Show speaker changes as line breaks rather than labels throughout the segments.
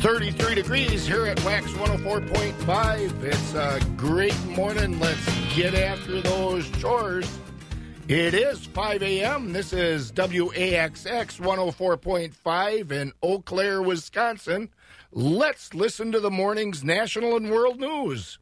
33 degrees here at Wax 104.5. It's a great morning. Let's get after those chores. It is 5 a.m. This is WAXX 104.5 in Eau Claire, Wisconsin. Let's listen to the morning's national and world news.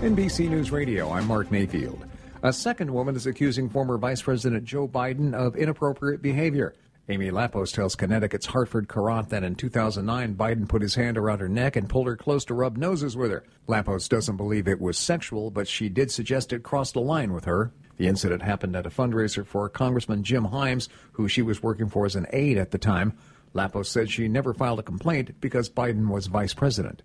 NBC News Radio, I'm Mark Mayfield. A second woman is accusing former Vice President Joe Biden of inappropriate behavior. Amy Lapos tells Connecticut's Hartford Courant that in 2009, Biden put his hand around her neck and pulled her close to rub noses with her. Lapos doesn't believe it was sexual, but she did suggest it crossed a line with her. The incident happened at a fundraiser for Congressman Jim Himes, who she was working for as an aide at the time. Lapos said she never filed a complaint because Biden was vice president.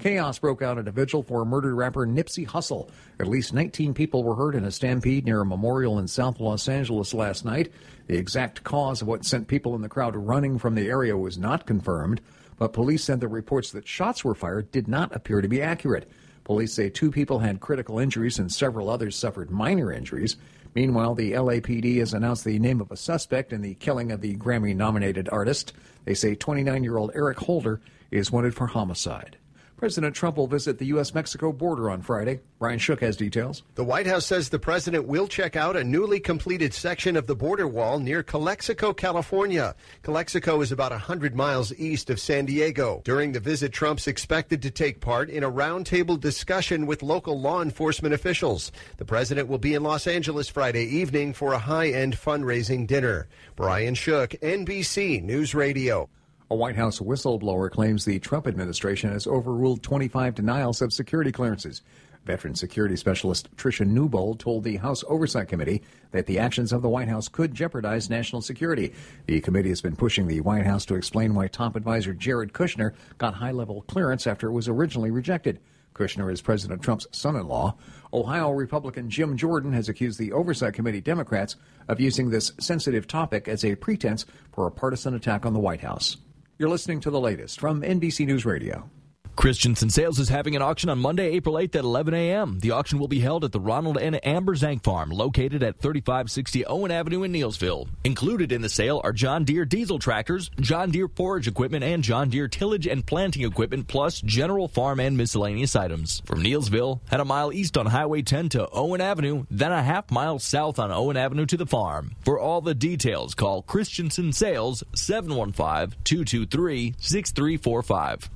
Chaos broke out at a vigil for murdered rapper Nipsey Hussle. At least 19 people were hurt in a stampede near a memorial in South Los Angeles last night. The exact cause of what sent people in the crowd running from the area was not confirmed, but police said the reports that shots were fired did not appear to be accurate. Police say two people had critical injuries and several others suffered minor injuries. Meanwhile, the LAPD has announced the name of a suspect in the killing of the Grammy nominated artist. They say 29 year old Eric Holder is wanted for homicide. President Trump will visit the U.S. Mexico border on Friday. Brian Shook has details.
The White House says the president will check out a newly completed section of the border wall near Calexico, California. Calexico is about 100 miles east of San Diego. During the visit, Trump's expected to take part in a roundtable discussion with local law enforcement officials. The president will be in Los Angeles Friday evening for a high end fundraising dinner. Brian Shook, NBC News Radio.
A White House whistleblower claims the Trump administration has overruled 25 denials of security clearances. Veteran security specialist Tricia Newbold told the House Oversight Committee that the actions of the White House could jeopardize national security. The committee has been pushing the White House to explain why top advisor Jared Kushner got high level clearance after it was originally rejected. Kushner is President Trump's son in law. Ohio Republican Jim Jordan has accused the Oversight Committee Democrats of using this sensitive topic as a pretense for a partisan attack on the White House. You're listening to the latest from NBC News Radio.
Christensen Sales is having an auction on Monday, April 8th at 11 a.m. The auction will be held at the Ronald and Amber Zank Farm, located at 3560 Owen Avenue in Neillsville. Included in the sale are John Deere diesel tractors, John Deere forage equipment, and John Deere tillage and planting equipment, plus general farm and miscellaneous items. From Neillsville, head a mile east on Highway 10 to Owen Avenue, then a half mile south on Owen Avenue to the farm. For all the details, call Christensen Sales 715 223 6345.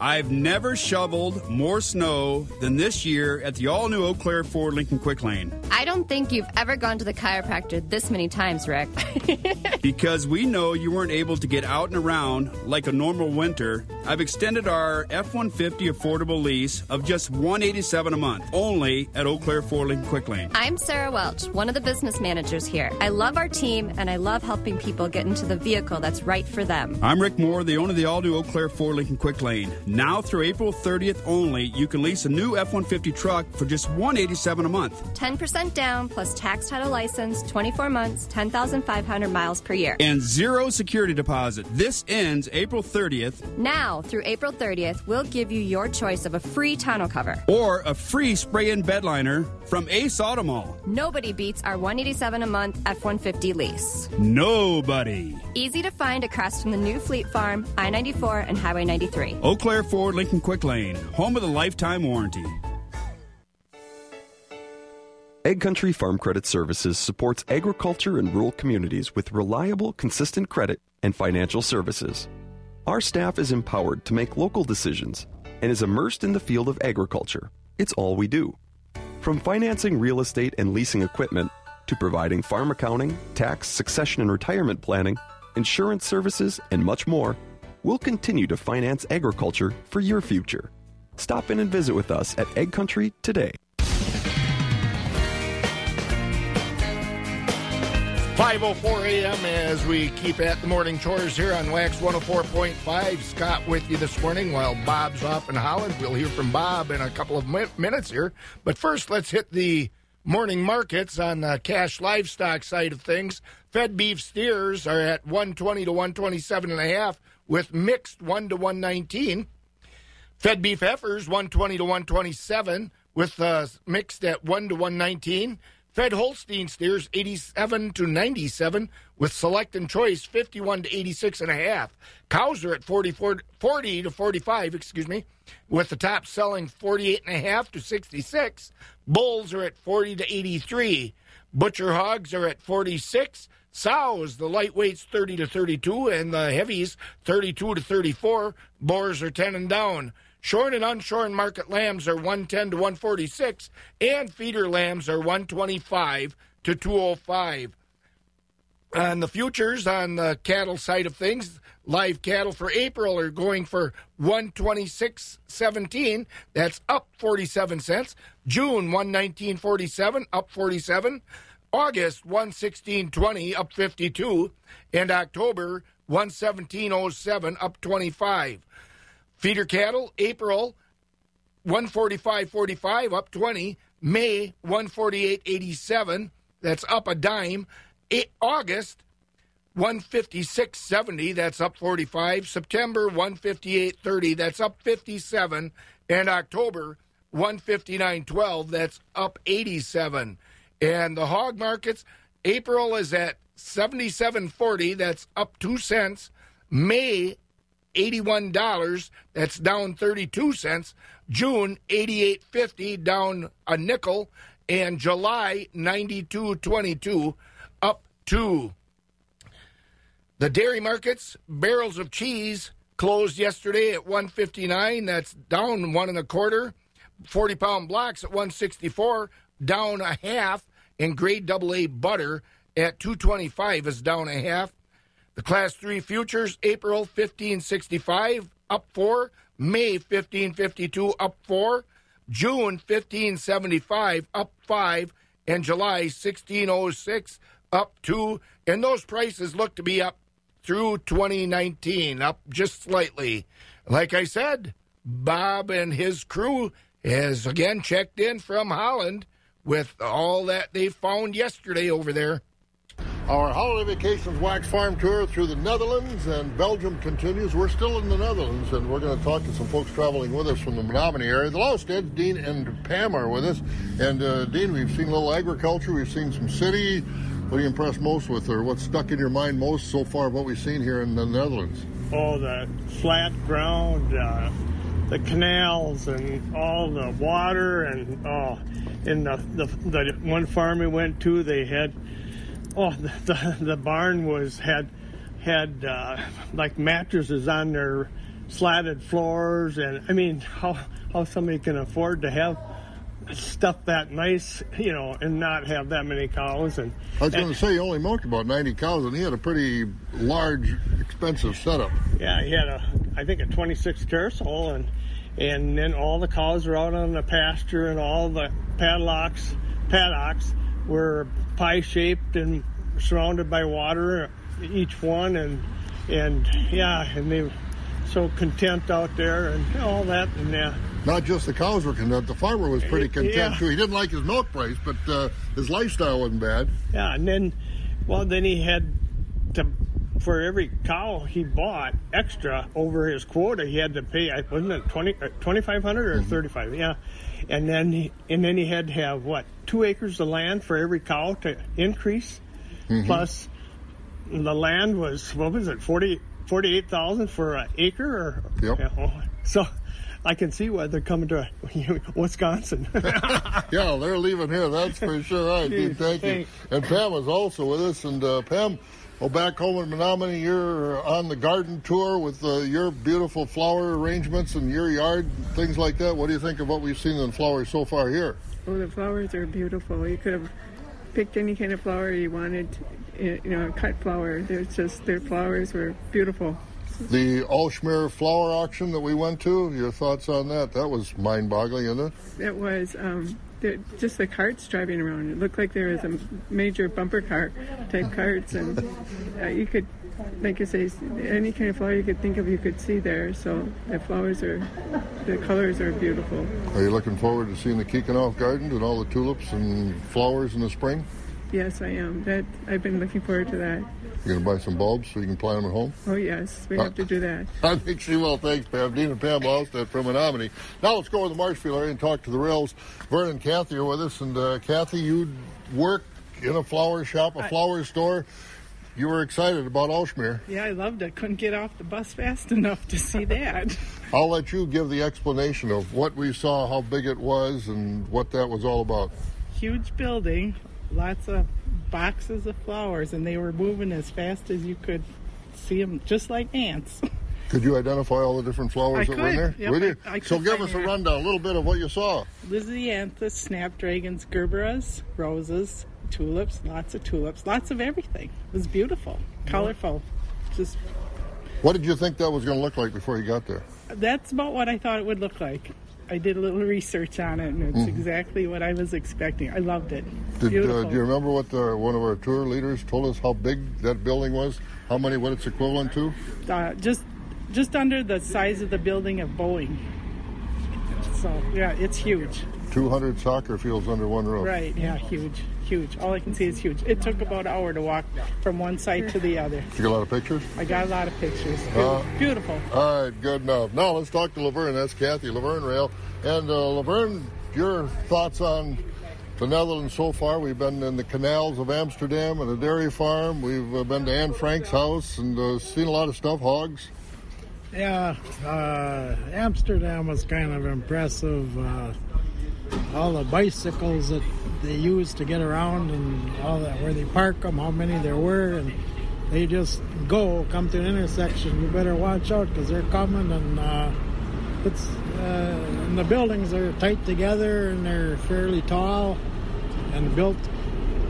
I've never shoveled more snow than this year at the all new Eau Claire Ford Lincoln Quick Lane.
I don't think you've ever gone to the chiropractor this many times, Rick.
because we know you weren't able to get out and around like a normal winter, I've extended our F 150 affordable lease of just 187 a month, only at Eau Claire Ford Lincoln Quick Lane.
I'm Sarah Welch, one of the business managers here. I love our team and I love helping people get into the vehicle that's right for them.
I'm Rick Moore, the owner of the all new Eau Claire Ford Lincoln Quick Lane. Now through April 30th only, you can lease a new F 150 truck for just 187 a month.
10% down plus tax title license, 24 months, 10,500 miles per year.
And zero security deposit. This ends April 30th.
Now through April 30th, we'll give you your choice of a free tonneau cover
or a free spray in bed liner from Ace Automall.
Nobody beats our 187 a month F 150 lease.
Nobody.
Easy to find across from the new Fleet Farm, I 94, and Highway 93.
Eau Claire Ford Lincoln Quick Lane, home of the lifetime warranty.
AgCountry Farm Credit Services supports agriculture and rural communities with reliable, consistent credit and financial services. Our staff is empowered to make local decisions and is immersed in the field of agriculture. It's all we do. From financing real estate and leasing equipment to providing farm accounting, tax, succession and retirement planning, insurance services, and much more, we'll continue to finance agriculture for your future. Stop in and visit with us at AgCountry today.
5.04 a.m. as we keep at the morning chores here on Wax 104.5. Scott with you this morning while Bob's off in Holland. We'll hear from Bob in a couple of mi- minutes here. But first, let's hit the morning markets on the cash livestock side of things. Fed beef steers are at 120 to 127 and a half with mixed 1 to 119. Fed beef heifers 120 to 127 with uh, mixed at 1 to 119. Fed Holstein steers 87 to 97 with select and choice 51 to 86 and a half. Cows are at 44, 40 to 45, excuse me, with the top selling 48 and a half to 66. Bulls are at 40 to 83. Butcher hogs are at 46. Sows, the lightweights 30 to 32 and the heavies 32 to 34. Boars are 10 and down. Shorn and unshorn market lambs are 110 to 146, and feeder lambs are 125 to 205. On the futures on the cattle side of things, live cattle for April are going for 126.17. That's up 47 cents. June 119.47, up 47. August 116.20, up 52, and October 117.07, up 25. Feeder cattle, April 145.45, up 20. May 148.87, that's up a dime. August 156.70, that's up 45. September 158.30, that's up 57. And October 159.12, that's up 87. And the hog markets, April is at 77.40, that's up 2 cents. May $81. That's down 32 cents. June 88.50 down a nickel and July 92.22 up 2. The dairy markets, barrels of cheese closed yesterday at 159. That's down one and a quarter. 40 pound blocks at 164, down a half. And grade AA butter at 225 is down a half. The Class 3 futures, April 1565, up 4. May 1552, up 4. June 1575, up 5. And July 1606, up 2. And those prices look to be up through 2019, up just slightly. Like I said, Bob and his crew has again checked in from Holland with all that they found yesterday over there.
Our holiday vacations wax farm tour through the Netherlands and Belgium continues. We're still in the Netherlands, and we're going to talk to some folks traveling with us from the Menominee area. The Lausteds, Dean and Pam are with us. And uh, Dean, we've seen a little agriculture, we've seen some city. What are you impressed most with, or what's stuck in your mind most so far of what we've seen here in the Netherlands?
Oh, the flat ground, uh, the canals, and all the water, and oh, in the, the the one farm we went to, they had oh, the, the, the barn was had had uh, like mattresses on their slatted floors, and I mean, how how somebody can afford to have stuff that nice, you know, and not have that many cows. And
I was going to say, you only milked about 90 cows, and he had a pretty large, expensive setup.
Yeah, he had a, I think, a 26 carousel, and and then all the cows were out on the pasture, and all the padlocks, paddocks were pie shaped and surrounded by water, each one, and and yeah, and they were so content out there and all that, and yeah.
Not just the cows were content; the farmer was pretty content
Yeah.
too. He didn't like his milk price, but uh, his lifestyle wasn't bad.
Yeah, and then, well, then he had to, for every cow he bought extra over his quota, he had to pay. I wasn't it twenty uh, twenty five hundred or mm-hmm. thirty five? Yeah, and then he, and then he had to have what two acres of land for every cow to increase, mm-hmm. plus the land was what was it 40 48,000 for an acre or
Yep.
Yeah, oh, so. I can see why they're coming to Wisconsin.
Yeah, they're leaving here, that's for sure. All right, Dean, thank you.
Thanks.
And Pam is also with us. And uh, Pam, well, back home in Menominee, you're on the garden tour with uh, your beautiful flower arrangements and your yard, things like that. What do you think of what we've seen in flowers so far here?
Oh, the flowers are beautiful. You could have picked any kind of flower you wanted, you know, a cut flower. They're just their flowers were beautiful.
The Aalsmeer flower auction that we went to, your thoughts on that? That was mind boggling, isn't it?
It was um, just the carts driving around. It looked like there was a major bumper car type carts, and uh, you could, like you say, any kind of flower you could think of, you could see there. So the flowers are, the colors are beautiful.
Are you looking forward to seeing the Keukenhof Gardens and all the tulips and flowers in the spring?
Yes, I am. That I've been looking forward to that.
You're going to buy some bulbs so you can plant them at home?
Oh yes, we have to do that.
I think she will. Thanks, Pam. Dean and Pam Laustad from Menominee. Now let's go over the Marshfield area and talk to the rails. Vern and Kathy are with us. And uh, Kathy, you work in a flower shop, a flower store. You were excited about Aalsmeer.
Yeah, I loved it. Couldn't get off the bus fast enough to see that.
I'll let you give the explanation of what we saw, how big it was, and what that was all about.
Huge building, lots of boxes of flowers, and they were moving as fast as you could see them, just like ants.
Could you identify all the different flowers
I
that were in there?
Yep,
Would you?
I- I could
so give us a rundown, a little bit of what you saw.
Lisianthus, snapdragons, gerberas, roses, tulips, lots of tulips, lots of everything. It was beautiful, colorful. Just
What did you think that was going to look like before you got there?
that's about what I thought it would look like. I did a little research on it, and it's
Mhm.
exactly what I was expecting. I loved it.
Did, uh, do you remember what the, one of our tour leaders told us how big that building was? How many, what it's equivalent to?
uh, just just under the size of the building of Boeing. So yeah, it's huge.
200 soccer fields under one roof.
Right? Yeah, huge, huge. All I can see is huge. It took about an hour to walk from one side to the other.
You get a lot of pictures?
I got a lot of pictures.
Uh,
Beautiful.
All right, good enough. Now let's talk to Laverne. That's Kathy Laverne Rail. And uh, Laverne, your thoughts on the Netherlands so far? We've been in the canals of Amsterdam and a dairy farm. We've uh, been to Anne Frank's house and uh, seen a lot of stuff, hogs.
Yeah, uh, Amsterdam was kind of impressive. All the bicycles that they use to get around and all that, where they park them, how many there were, and they just go, come to an intersection. You better watch out because they're coming, and uh, it's uh, and the buildings are tight together and they're fairly tall and built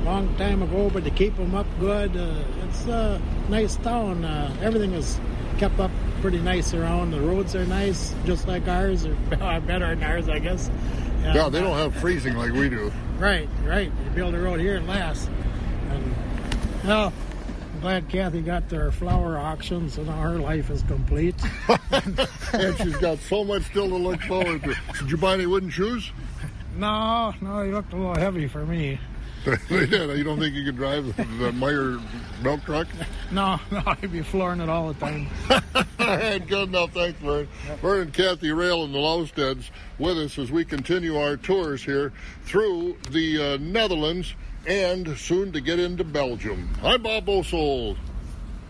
a long time ago, but to keep them up good, uh, it's a nice town. Uh, everything is kept up pretty nice around. The roads are nice, just like ours, or better than ours, I guess.
Yeah, they don't have freezing like we do.
Right, right. You build a road here at last. And, well, I'm glad Kathy got their flower auction, so now her life is complete.
and she's got so much still to look forward to. Did you buy any wooden shoes?
no, no, they looked a little heavy for me.
they did. You don't think you could drive the, the Meyer milk truck?
No, no, I'd be flooring it all the time.
All right, good enough. Thanks, Vern. Vern and Kathy Rail and the Lowsteads with us as we continue our tours here through the uh, Netherlands and soon to get into Belgium. I'm Bob Bosold.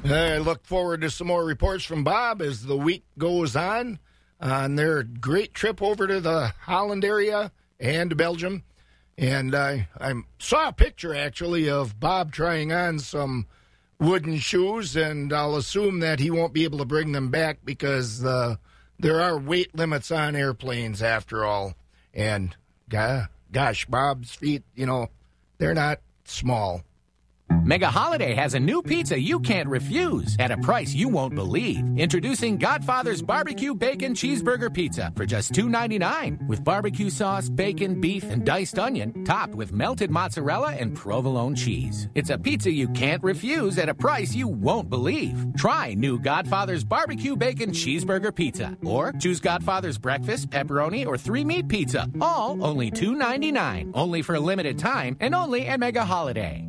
I look forward to some more reports from Bob as the week goes on on their great trip over to the Holland area and Belgium. And I, I saw a picture actually of Bob trying on some wooden shoes, and I'll assume that he won't be able to bring them back because uh, there are weight limits on airplanes after all. And gosh, Bob's feet, you know, they're not small.
Mega Holiday has a new pizza you can't refuse at a price you won't believe. Introducing Godfather's Barbecue Bacon Cheeseburger Pizza for just $2.99 with barbecue sauce, bacon, beef, and diced onion, topped with melted mozzarella and provolone cheese. It's a pizza you can't refuse at a price you won't believe. Try new Godfather's Barbecue Bacon Cheeseburger Pizza or choose Godfather's Breakfast, Pepperoni, or Three Meat Pizza. All only $2.99. Only for a limited time and only at Mega Holiday.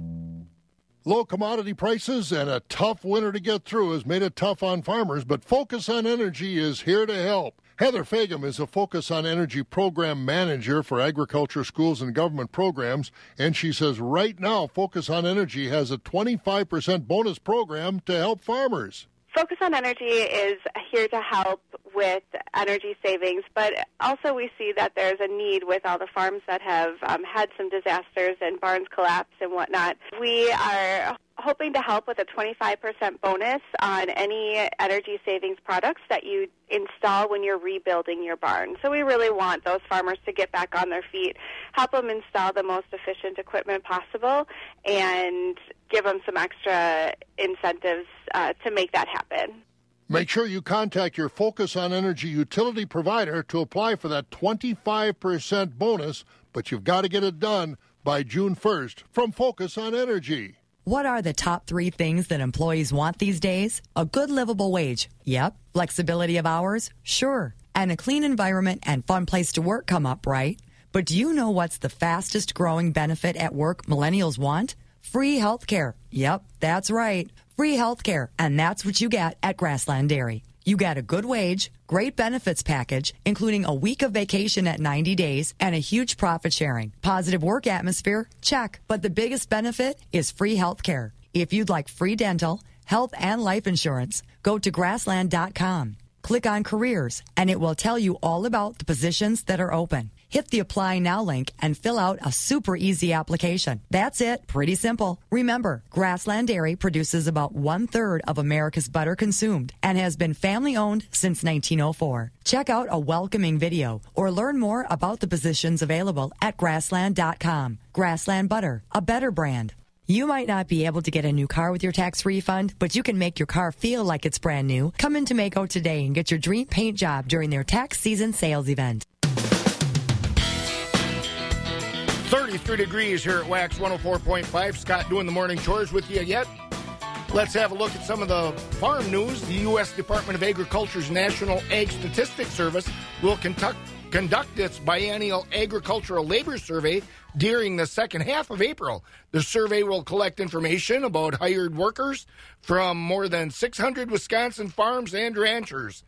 Low commodity prices and a tough winter to get through has made it tough on farmers, but Focus on Energy is here to help. Heather Fagum is a Focus on Energy program manager for agriculture schools and government programs, and she says right now Focus on Energy has a 25% bonus program to help farmers.
Focus on Energy is here to help with energy savings, but also we see that there's a need with all the farms that have um, had some disasters and barns collapse and whatnot. We are hoping to help with a 25% bonus on any energy savings products that you install when you're rebuilding your barn. So we really want those farmers to get back on their feet, help them install the most efficient equipment possible, and give them some extra incentives uh, to make that happen.
Make sure you contact your Focus on Energy utility provider to apply for that 25% bonus, but you've got to get it done by June 1st from Focus on Energy.
What are the top three things that employees want these days? A good livable wage. Yep. Flexibility of hours? Sure. And a clean environment and fun place to work come up, right? But do you know what's the fastest growing benefit at work millennials want? Free health care. Yep, that's right. Free health care. And that's what you get at Grassland Dairy. You get a good wage, great benefits package, including a week of vacation at 90 days and a huge profit sharing. Positive work atmosphere? Check. But the biggest benefit is free health care. If you'd like free dental, health, and life insurance, go to grassland.com. Click on careers and it will tell you all about the positions that are open. Hit the apply now link and fill out a super easy application. That's it. Pretty simple. Remember, Grassland Dairy produces about one third of America's butter consumed and has been family owned since 1904. Check out a welcoming video or learn more about the positions available at grassland.com. Grassland Butter, a better brand. You might not be able to get a new car with your tax refund, but you can make your car feel like it's brand new. Come into Maaco today and get your dream paint job during their tax season sales event.
33 degrees here at Wax 104.5. Scott doing the morning chores with you yet? Let's have a look at some of the farm news. The U.S. Department of Agriculture's National Ag Statistics Service will conduct, conduct its biennial agricultural labor survey during the second half of April. The survey will collect information about hired workers from more than 600 Wisconsin farms and ranchers.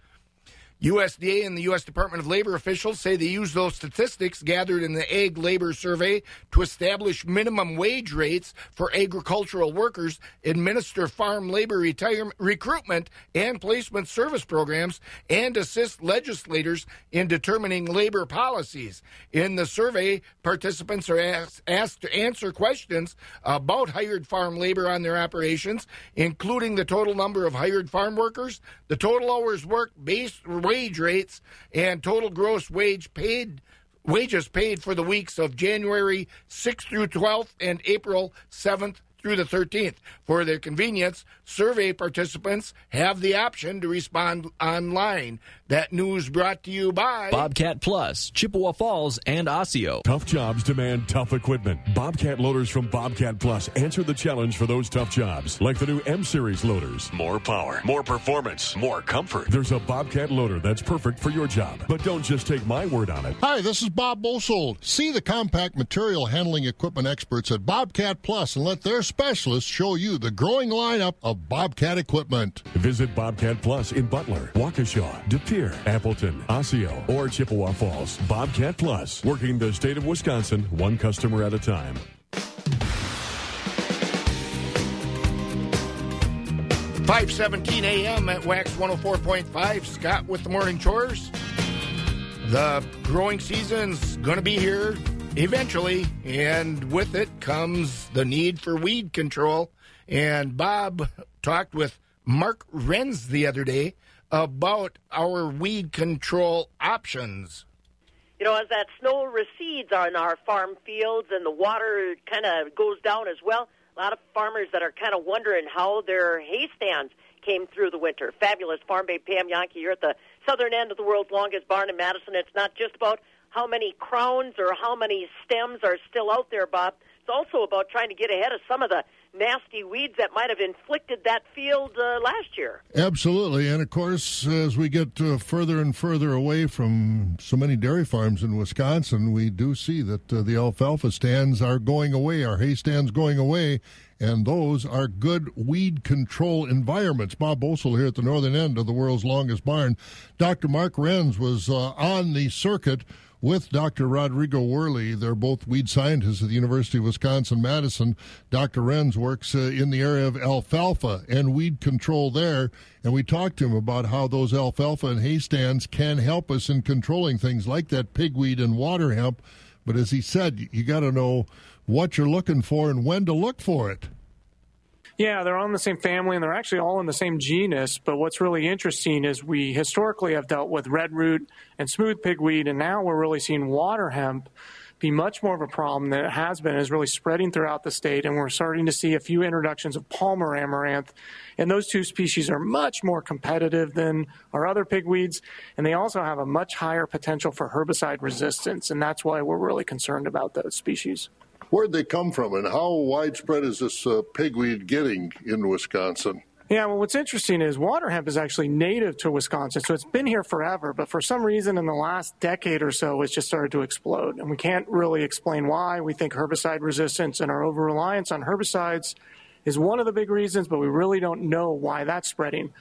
USDA and the U.S. Department of Labor officials say they use those statistics gathered in the Ag Labor Survey to establish minimum wage rates for agricultural workers, administer farm labor retirement, recruitment and placement service programs, and assist legislators in determining labor policies. In the survey, participants are asked, asked to answer questions about hired farm labor on their operations, including the total number of hired farm workers, the total hours worked, base wage rates and total gross wage paid wages paid for the weeks of January 6th through 12th and April 7th through the 13th. For their convenience, survey participants have the option to respond online. That news brought to you by
Bobcat Plus, Chippewa Falls, and Osseo.
Tough jobs demand tough equipment. Bobcat loaders from Bobcat Plus answer the challenge for those tough jobs, like the new M Series loaders. More power, more performance, more comfort. There's a Bobcat loader that's perfect for your job. But don't just take my word on it.
Hi, this is Bob Bosold. See the compact material handling equipment experts at Bobcat Plus and let their specialists show you the growing lineup of Bobcat equipment.
Visit Bobcat Plus in Butler, Waukesha, De Pere, Appleton, Osseo, or Chippewa Falls. Bobcat Plus, working the state of Wisconsin one customer at a time.
517 a.m. at Wax 104.5. Scott with the morning chores. The growing season's going to be here eventually, and with it comes the need for weed control. And Bob talked with Mark Renz the other day about our weed control options.
You know, as that snow recedes on our farm fields and the water kind of goes down as well, a lot of farmers that are kind of wondering how their hay stands came through the winter. Fabulous farm babe Pam Jahnke You're at the southern end of the world's longest barn in Madison. It's not just about how many crowns or how many stems are still out there, Bob. It's also about trying to get ahead of some of the nasty weeds that might have inflicted that field uh, last year.
Absolutely. And of course, as we get uh, further and further away from so many dairy farms in Wisconsin, we do see that uh, the alfalfa stands are going away, our hay stands going away. And those are good weed control environments. Bob Bosold here at the northern end of the world's longest barn. Dr. Mark Renz was uh, on the circuit with Dr. Rodrigo Werle. They're both weed scientists at the University of Wisconsin Madison. Dr. Renz works uh, in the area of alfalfa and weed control there. And we talked to him about how those alfalfa and hay stands can help us in controlling things like that pigweed and water hemp. But as he said, you got to know what you're looking for and when to look for it.
Yeah, they're all in the same family and they're actually all in the same genus. But what's really interesting is we historically have dealt with red root and smooth pigweed, and now we're really seeing water hemp be much more of a problem than it has been, is really spreading throughout the state. And we're starting to see a few introductions of Palmer amaranth. And those two species are much more competitive than our other pigweeds. And they also have a much higher potential for herbicide resistance. And that's why we're really concerned about those species.
Where'd they come from, and how widespread is this uh, pigweed getting in Wisconsin?
Yeah, well, what's interesting is water hemp is actually native to Wisconsin, so it's been here forever. But for some reason, in the last decade or so, it's just started to explode, and we can't really explain why. We think herbicide resistance and our over reliance on herbicides is one of the big reasons, but we really don't know why that's spreading.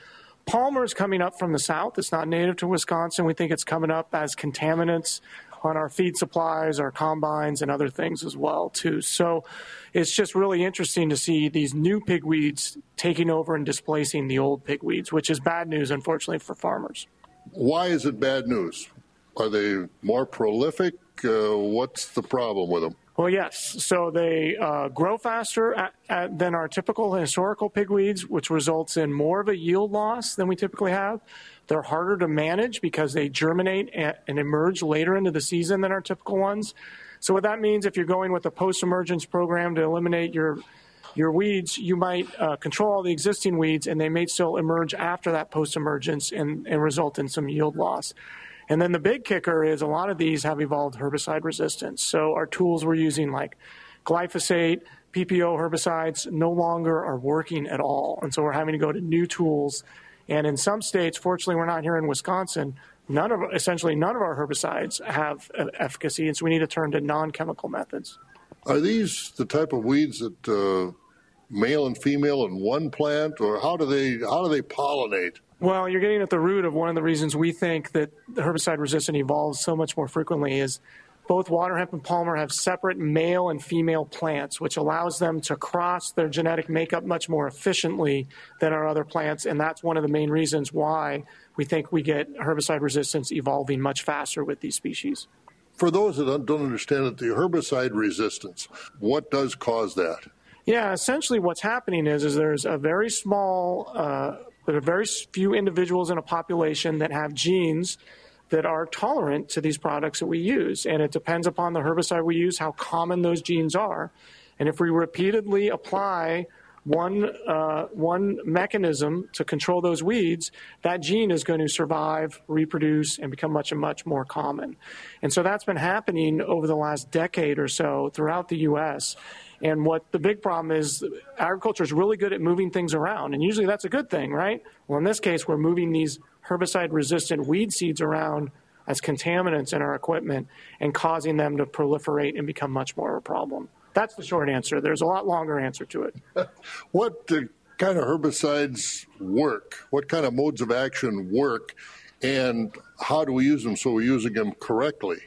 Palmer is coming up from the south. It's not native to Wisconsin. We think it's coming up as contaminants on our feed supplies, our combines, and other things as well too. So it's just really interesting to see these new pigweeds taking over and displacing the old pigweeds, which is bad news, unfortunately, for farmers.
Why is it bad news? Are they more prolific? Uh, what's the problem with them?
Well, yes. So they uh, grow faster at, at, than our typical historical pigweeds, which results in more of a yield loss than we typically have. They're harder to manage because they germinate and emerge later into the season than our typical ones. So what that means, if you're going with a post-emergence program to eliminate your your weeds, you might uh, control all the existing weeds, and they may still emerge after that post-emergence and, and result in some yield loss. And then the big kicker is a lot of these have evolved herbicide resistance. So our tools we're using, like glyphosate, PPO herbicides, no longer are working at all. And so we're having to go to new tools. And in some states, fortunately, we're not here in Wisconsin. None of essentially none of our herbicides have efficacy, and so we need to turn to non-chemical methods.
Are these the type of weeds that uh, male and female in one plant, or how do they how do they pollinate?
Well, you're getting at the root of one of the reasons we think that the herbicide resistant evolves so much more frequently is both water hemp and palmer have separate male and female plants, which allows them to cross their genetic makeup much more efficiently than our other plants. And that's one of the main reasons why we think we get herbicide resistance evolving much faster with these species.
For those that don't understand it, the herbicide resistance, what does cause that?
Yeah, essentially what's happening is, is there's a very small uh, there are very few individuals in a population that have genes that are tolerant to these products that we use. And it depends upon the herbicide we use, how common those genes are. And if we repeatedly apply one, uh, one mechanism to control those weeds, that gene is going to survive, reproduce, and become much and much more common. And so that's been happening over the last decade or so throughout the U.S. And what the big problem is, agriculture is really good at moving things around, and usually that's a good thing, right? Well, in this case, we're moving these herbicide-resistant weed seeds around as contaminants in our equipment and causing them to proliferate and become much more of a problem. That's the short answer. There's a lot longer answer to it.
what kind of herbicides work? What kind of modes of action work? And how do we use them so we're using them correctly?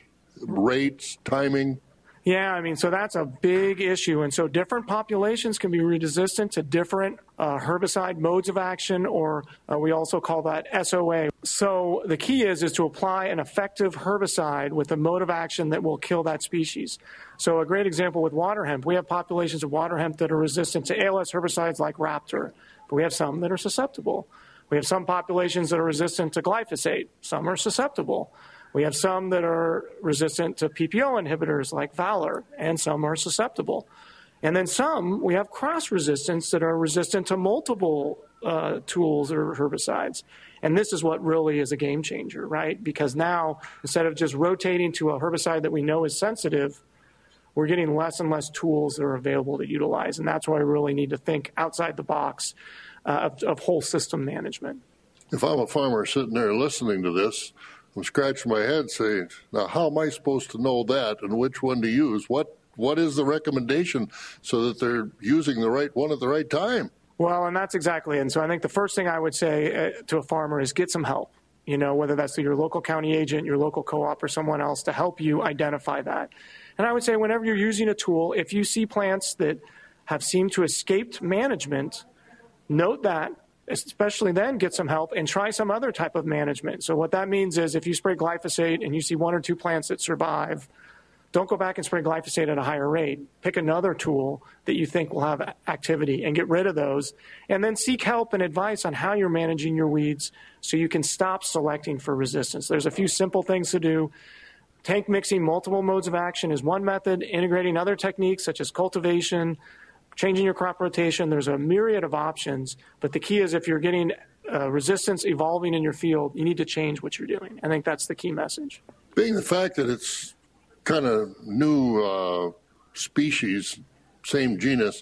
Rates, timing?
Yeah, I mean, so that's a big issue. And so different populations can be resistant to different uh, herbicide modes of action, or uh, we also call that SOA. So the key is, is to apply an effective herbicide with a mode of action that will kill that species. So a great example with water hemp, we have populations of water hemp that are resistant to ALS herbicides like Raptor, but we have some that are susceptible. We have some populations that are resistant to glyphosate. Some are susceptible. We have some that are resistant to PPO inhibitors like Valor, and some are susceptible. And then some, we have cross resistance that are resistant to multiple uh, tools or herbicides. And this is what really is a game changer, right? Because now, instead of just rotating to a herbicide that we know is sensitive, we're getting less and less tools that are available to utilize. And that's why we really need to think outside the box uh, of, of whole system management.
If I'm a farmer sitting there listening to this, I'm scratching my head saying, now how am I supposed to know that and which one to use? What what is the recommendation so that they're using the right one at the right time?
Well, and that's exactly it. And so I think the first thing I would say uh, to a farmer is get some help. You know, whether that's your local county agent, your local co-op, or someone else to help you identify that. And I would say whenever you're using a tool, if you see plants that have seemed to escape management, note that especially then get some help and try some other type of management. So what that means is if you spray glyphosate and you see one or two plants that survive, don't go back and spray glyphosate at a higher rate. Pick another tool that you think will have activity and get rid of those. And then seek help and advice on how you're managing your weeds so you can stop selecting for resistance. There's a few simple things to do. Tank mixing multiple modes of action is one method. Integrating other techniques such as cultivation, changing your crop rotation. There's a myriad of options, but the key is if you're getting uh, resistance evolving in your field, you need to change what you're doing. I think that's the key message.
Being the fact that it's kind of new uh, species, same genus,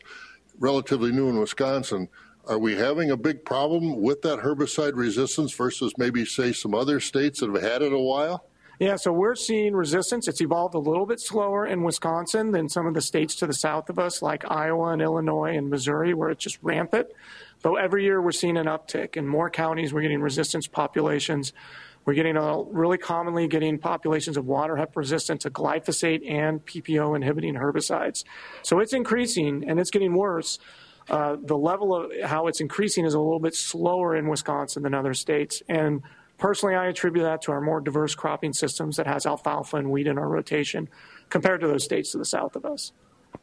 relatively new in Wisconsin, Are we having a big problem with that herbicide resistance versus maybe, say, some other states that have had it a while?
Yeah, so we're seeing resistance. It's evolved a little bit slower in Wisconsin than some of the states to the south of us, like Iowa and Illinois and Missouri, where it's just rampant. But every year we're seeing an uptick. In more counties, we're getting resistance populations. We're getting a, really commonly getting populations of water hemp resistant to glyphosate and PPO inhibiting herbicides. So it's increasing and it's getting worse. Uh, the level of how it's increasing is a little bit slower in Wisconsin than other states. And personally, I attribute that to our more diverse cropping systems that has alfalfa and wheat in our rotation compared to those states to the south of us.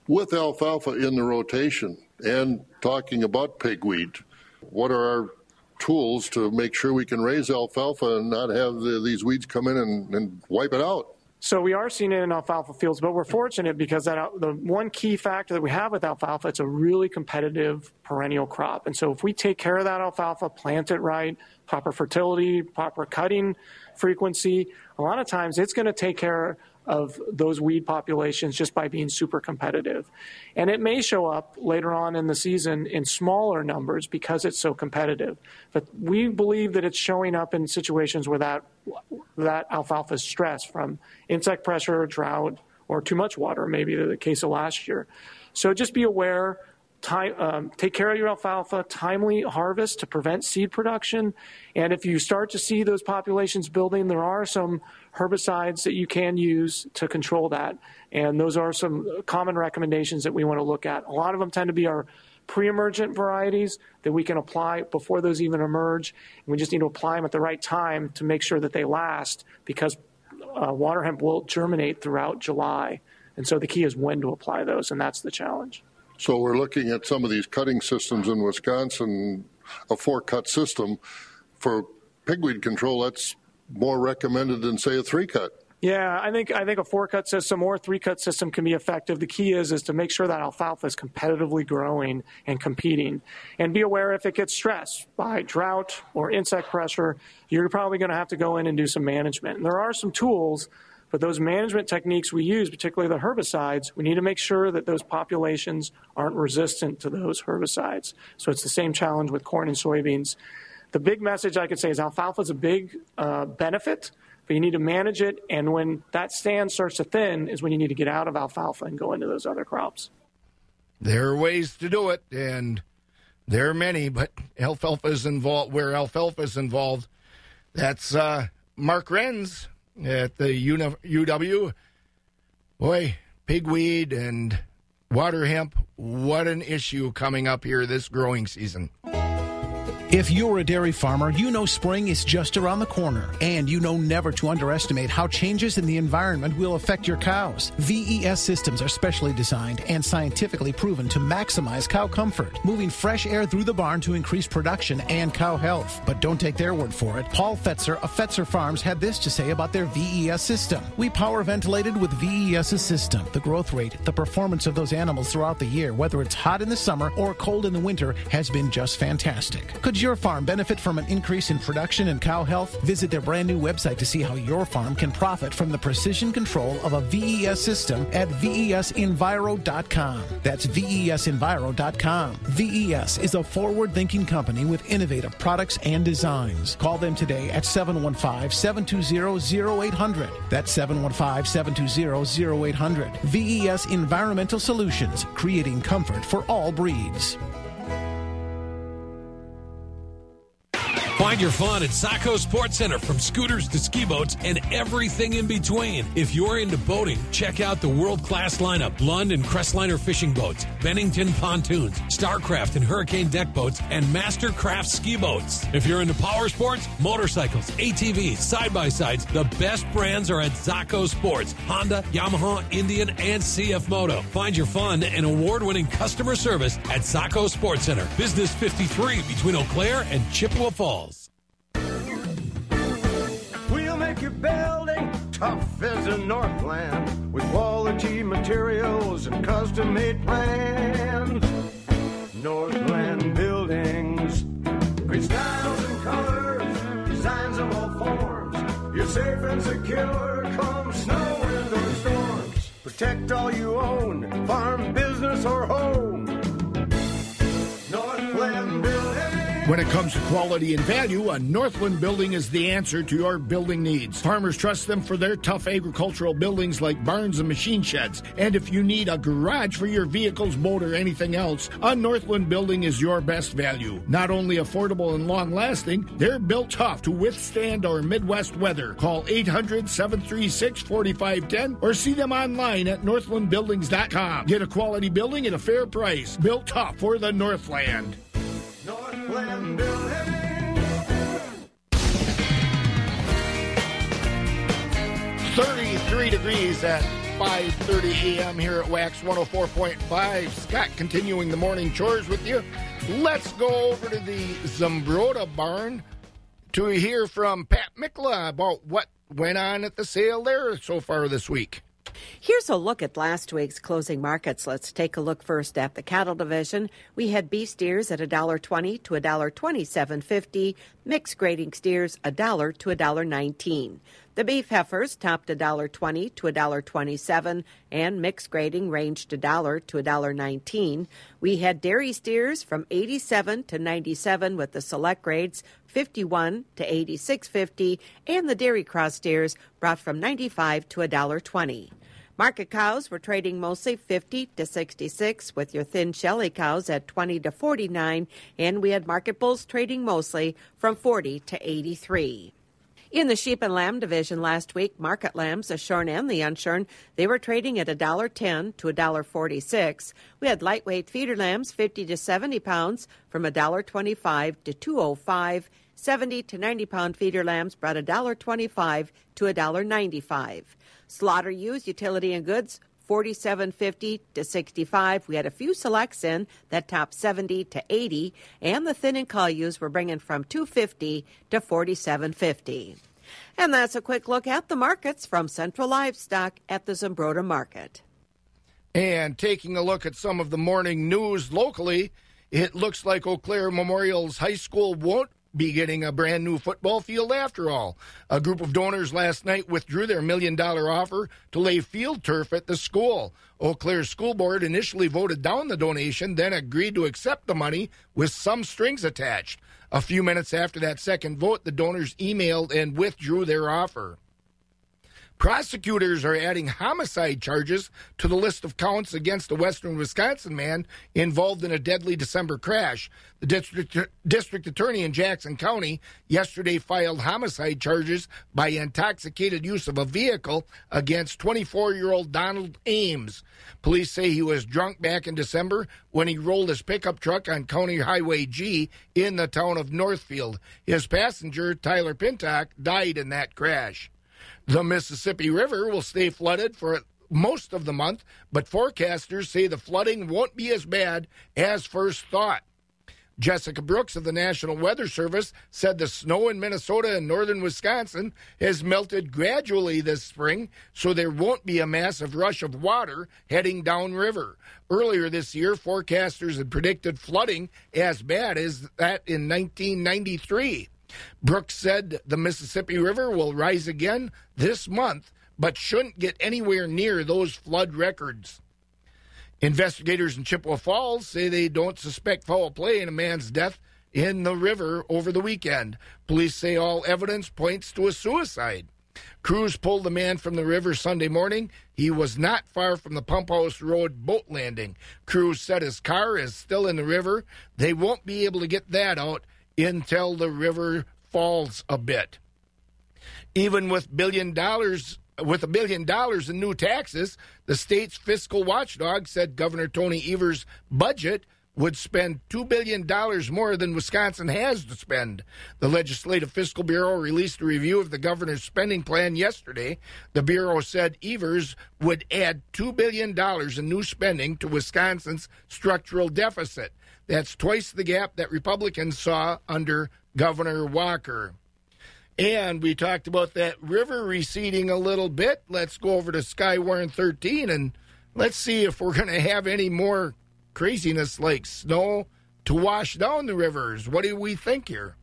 With alfalfa in the rotation and talking about pigweed, what are our tools to make sure we can raise alfalfa and not have the, these weeds come in and, and wipe it out?
So we are seeing it in alfalfa fields, but we're fortunate because that the one key factor that we have with alfalfa, it's a really competitive perennial crop. And so if we take care of that alfalfa, plant it right, proper fertility, proper cutting frequency, a lot of times it's going to take care of those weed populations just by being super competitive. And it may show up later on in the season in smaller numbers because it's so competitive. But we believe that it's showing up in situations where that, that alfalfa is stressed from insect pressure, drought, or too much water, maybe the case of last year. So just be aware Time, um, take care of your alfalfa, timely harvest to prevent seed production. And if you start to see those populations building, there are some herbicides that you can use to control that. And those are some common recommendations that we want to look at. A lot of them tend to be our pre-emergent varieties that we can apply before those even emerge. And we just need to apply them at the right time to make sure that they last because uh, water hemp will germinate throughout July. And so the key is when to apply those, and that's the challenge.
So we're looking at some of these cutting systems in Wisconsin, a four cut system for pigweed control. That's more recommended than say a three cut.
Yeah, I think I think a four cut system or a three cut system can be effective. The key is is to make sure that alfalfa is competitively growing and competing, and be aware if it gets stressed by drought or insect pressure, you're probably going to have to go in and do some management. And there are some tools but those management techniques we use, particularly the herbicides, we need to make sure that those populations aren't resistant to those herbicides. So it's the same challenge with corn and soybeans. The big message I could say is alfalfa is a big uh, benefit, but you need to manage it. And when that stand starts to thin, is when you need to get out of alfalfa and go into those other crops.
There are ways to do it, and there are many, but alfalfa is involved. Where alfalfa is involved, that's uh, Mark Renz at the UW. Boy, pigweed and water hemp, what an issue coming up here this growing season.
If you're a dairy farmer, you know spring is just around the corner, and you know never to underestimate how changes in the environment will affect your cows. VES systems are specially designed and scientifically proven to maximize cow comfort, moving fresh air through the barn to increase production and cow health. But don't take their word for it. Paul Fetzer of Fetzer Farms had this to say about their VES system. We power ventilated with VES's system. The growth rate, the performance of those animals throughout the year, whether it's hot in the summer or cold in the winter, has been just fantastic. Could your farm benefit from an increase in production and cow health? Visit their brand new website to see how your farm can profit from the precision control of a VES system at vesenviro.com. That's vesenviro.com. VES is a forward thinking company with innovative products and designs. Call them today at 715 720 0800. That's 715 720 0800. VES Environmental Solutions, creating comfort for all breeds.
Find your fun at Zacho Sports Center from scooters to ski boats and everything in between. If you're into boating, check out the world class lineup Lund and Crestliner fishing boats, Bennington pontoons, Starcraft and Hurricane deck boats, and Mastercraft ski boats. If you're into power sports, motorcycles, ATVs, side by sides, the best brands are at Zacho Sports Honda, Yamaha, Indian, and CF Moto. Find your fun and award winning customer service at Zacho Sports Center, Business 53 between Eau Claire and Chippewa Falls.
We'll make your building tough as a Northland with quality materials and custom made plans. Northland Buildings, great styles and colors, designs of all forms. You're safe and secure come snow, or storms. Protect all you own, farm,
When it comes to quality and value, a Northland building is the answer to your building needs. Farmers trust them for their tough agricultural buildings like barns and machine sheds. And if you need a garage for your vehicles, boat, or anything else, a Northland building is your best value. Not only affordable and long lasting, they're built tough to withstand our Midwest weather. Call 800 736 4510 or see them online at northlandbuildings.com. Get a quality building at a fair price. Built tough for the Northland. 33 degrees at 5.30 a.m. here at WAXX 104.5. Scott continuing the morning chores with you. Let's go over to the Zumbrota barn to hear from Pat Mikla about what went on at the sale there so far this week.
Here's a look at last week's closing markets. Let's take a look first at the cattle division. We had beef steers at $1.20 to $1.27.50, mixed grading steers $1 to $1.19. The beef heifers topped $1.20 to $1.27, and mixed grading ranged $1 to $1.19. We had dairy steers from 87 to 97 with the select grades 51 to 86.50, and the dairy cross steers brought from 95 to $1.20. Market cows were trading mostly 50 to 66, with your thin shelly cows at 20 to 49, and we had market bulls trading mostly from 40 to 83. In the sheep and lamb division last week, market lambs, the shorn and the unshorn, they were trading at $1.10 to $1.46. We had lightweight feeder lambs, 50 to 70 pounds, from $1.25 to $2.05. 70 to 90 pound feeder lambs brought $1.25 to $1.95. Slaughter ewes, utility and goods, 47.50 to 65. We had a few selects in that topped 70 to 80, and the thin and cull ewes were bringing from 250 to 47.50. And that's a quick look at the markets from Central Livestock at the Zumbrota Market.
And taking a look at some of the morning news locally, it looks like Eau Claire Memorial's high school won't be getting a brand new football field after all. A group of donors last night withdrew their million dollar offer to lay field turf at the school. Eau Claire School Board initially voted down the donation, then agreed to accept the money with some strings attached. A few minutes after that second vote, the donors emailed and withdrew their offer. Prosecutors are adding homicide charges to the list of counts against a western Wisconsin man involved in a deadly December crash. The district, district attorney in Jackson County yesterday filed homicide charges by intoxicated use of a vehicle against 24 year old Donald Ames. Police say he was drunk back in December when he rolled his pickup truck on County Highway G in the town of Northfield. His passenger, Tyler Pintock, died in that crash. The Mississippi River will stay flooded for most of the month, but forecasters say the flooding won't be as bad as first thought. Jessica Brooks of the National Weather Service said the snow in Minnesota and northern Wisconsin has melted gradually this spring, so there won't be a massive rush of water heading downriver. Earlier this year, forecasters had predicted flooding as bad as that in 1993. Brooks said the Mississippi River will rise again this month, but shouldn't get anywhere near those flood records. Investigators in Chippewa Falls say they don't suspect foul play in a man's death in the river over the weekend. Police say all evidence points to a suicide. Crews pulled the man from the river Sunday morning. He was not far from the Pump House Road boat landing. Crews said his car is still in the river. They won't be able to get that out until the river falls a bit. Even with billion dollars with a billion dollars in new taxes, the state's fiscal watchdog said Governor Tony Evers' budget would spend $2 billion more than Wisconsin has to spend. The Legislative Fiscal Bureau released a review of the governor's spending plan yesterday. The Bureau said Evers would add $2 billion in new spending to Wisconsin's structural deficit. That's twice the gap that Republicans saw under Governor Walker. And we talked about that river receding a little bit. Let's go over to Skywarn 13 and let's see if we're going to have any more craziness like snow to wash down the rivers. What do we think here?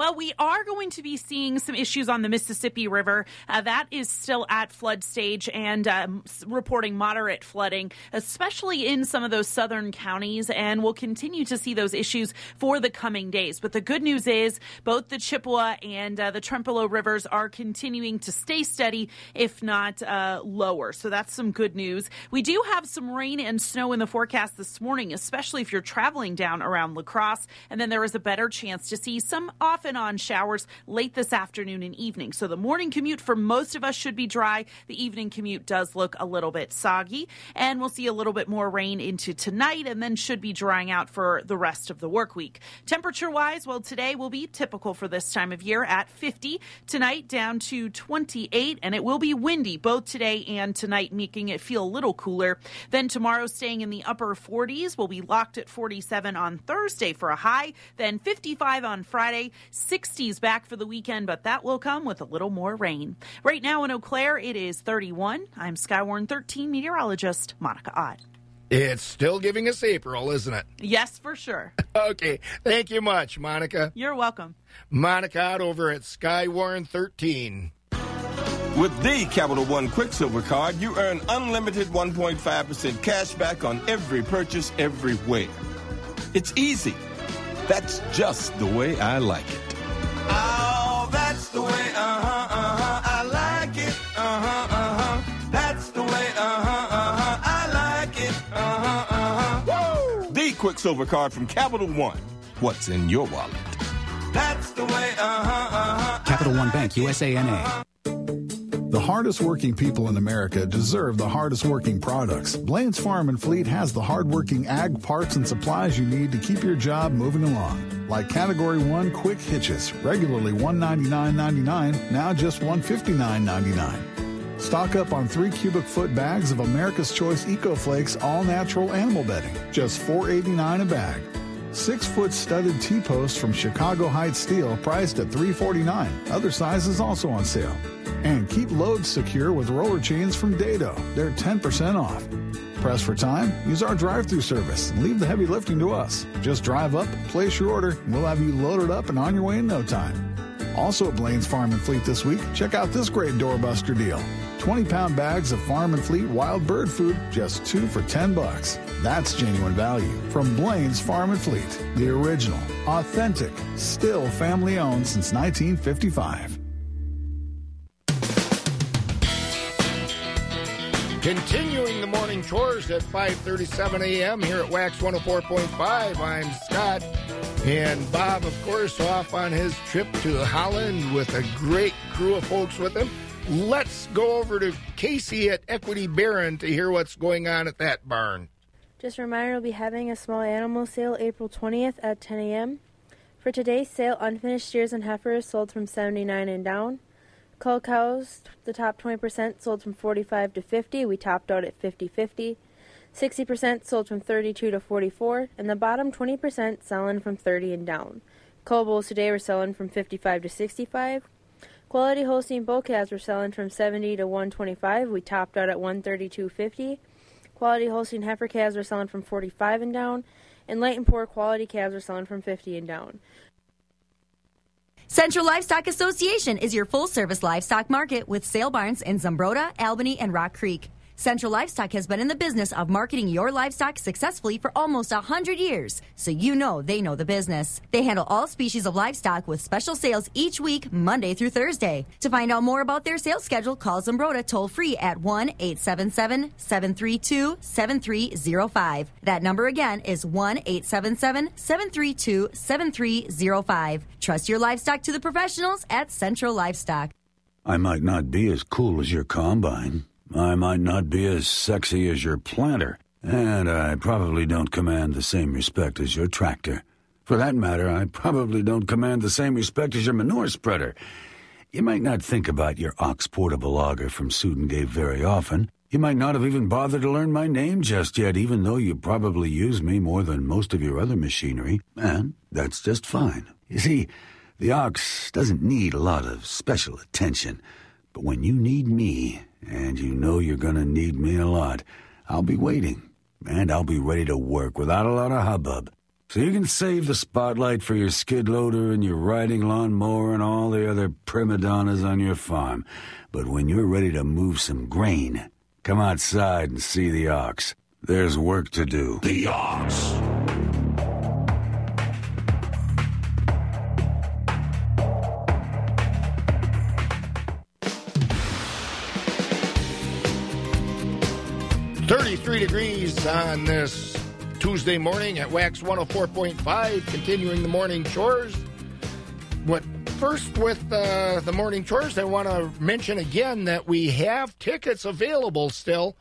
Well, we are going to be seeing some issues on the Mississippi River. Uh, that is still at flood stage and um, reporting moderate flooding, especially in some of those southern counties. And we'll continue to see those issues for the coming days. But the good news is both the Chippewa and uh, the Trempealeau rivers are continuing to stay steady, if not uh, lower. So that's some good news. We do have some rain and snow in the forecast this morning, especially if you're traveling down around La Crosse. And then there is a better chance to see some off and on showers late this afternoon and evening. So the morning commute for most of us should be dry. The evening commute does look a little bit soggy. And we'll see a little bit more rain into tonight and then should be drying out for the rest of the work week. Temperature wise, well, today will be typical for this time of year at 50. Tonight down to 28, and it will be windy both today and tonight, making it feel a little cooler. Then tomorrow, staying in the upper 40s. We'll be locked at 47 on Thursday for a high, then 55 on Friday, 60s back for the weekend, but that will come with a little more rain. Right now in Eau Claire, it is 31. I'm Skywarn 13 meteorologist Monica Ott.
It's still giving us April, isn't it?
Yes, for sure.
okay. Thank you much, Monica.
You're welcome.
Monica Ott over at Skywarn 13.
With the Capital One Quicksilver Card, you earn unlimited 1.5% cash back on every purchase everywhere. It's easy. That's just the way I like it.
Oh, that's the way, uh huh, uh huh, I like it, uh huh, uh huh. That's the way, uh huh, uh huh, I like it, uh huh, uh huh. Woo!
The Quicksilver Card from Capital One. What's in your wallet?
That's the way, uh huh, uh huh.
Capital One Bank, USANA.
The hardest working people in America deserve the hardest working products. Blaine's Farm and Fleet has the hardworking ag parts and supplies you need to keep your job moving along. Like Category 1 quick hitches, regularly $199.99, now just $159.99. Stock up on three cubic foot bags of America's Choice Eco Flakes all natural animal bedding, just $4.89 a bag. Six foot studded T posts from Chicago Heights Steel, priced at 349. Other sizes also on sale. And keep loads secure with roller chains from Dado. They're 10% off. Press for time? Use our drive through service and leave the heavy lifting to us. Just drive up, place your order, and we'll have you loaded up and on your way in no time. Also at Blaine's Farm and Fleet this week, check out this great doorbuster deal. 20 pound bags of Farm and Fleet wild bird food, just two for 10 bucks. That's genuine value from Blaine's Farm and Fleet, the original, authentic, still family owned since 1955.
Continuing the morning chores at 5:37 a.m. here at WAXX 104.5. I'm Scott and Bob, of course, off on his trip to Holland with a great crew of folks with him. Let's go over to Casey at Equity Barron to hear what's going on at that barn.
Just a reminder, we'll be having a small animal sale April 20th at 10 a.m. For today's sale, unfinished steers and heifers sold from 79 and down. Cull cows, the top 20% sold from 45 to 50. We topped out at 50 50. 60% sold from 32 to 44, and the bottom 20% selling from 30 and down. Cull bulls today were selling from 55 to 65. Quality Holstein bull calves were selling from 70 to 125. We topped out at 132.50. Quality Holstein heifer calves were selling from 45 and down, and light and poor quality calves were selling from 50 and down.
Central Livestock Association is your full service livestock market with sale barns in Zumbrota, Albany, and Rock Creek. Central Livestock has been in the business of marketing your livestock successfully for almost 100 years, so you know they know the business. They handle all species of livestock with special sales each week, Monday through Thursday. To find out more about their sales schedule, call Zumbrota toll free at 1 877 732 7305. That number again is 1 877 732 7305. Trust your livestock to the professionals at Central Livestock.
I might not be as cool as your combine. I might not be as sexy as your planter, and I probably don't command the same respect as your tractor. For that matter, I probably don't command the same respect as your manure spreader. You might not think about your ox portable auger from Sudenga very often. You might not have even bothered to learn my name just yet, even though you probably use me more than most of your other machinery, and that's just fine. You see, the ox doesn't need a lot of special attention, but when you need me, and you know you're going to need me a lot. I'll be waiting, and I'll be ready to work without a lot of hubbub. So you can save the spotlight for your skid loader and your riding lawnmower and all the other prima donnas on your farm. But when you're ready to move some grain, come outside and see the ox. There's work to do.
The ox.
Thirty-three degrees on this Tuesday morning at WAXX 104.5, continuing the morning chores. What first with uh, the morning chores, I want to mention again that we have tickets available still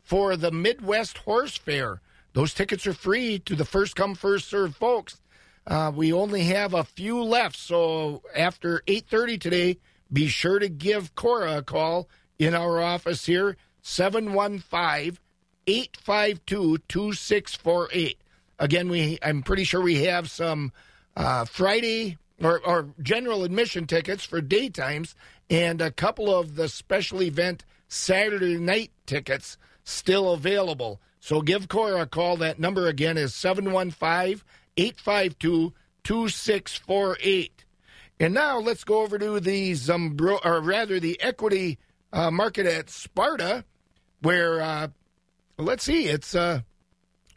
for the Midwest Horse Fair. Those tickets are free to the first come first serve folks. Uh, we only have a few left, so after 8:30 today, be sure to give Cora a call in our office here 715 852 2648. Again, we I'm pretty sure we have some uh, Friday or, or general admission tickets for daytimes and a couple of the special event Saturday night tickets still available. So give Cora a call. That number again is 715 852 2648. And now let's go over to the Zumbro, or rather the equity uh, market at Sparta, where uh, let's see, it's uh,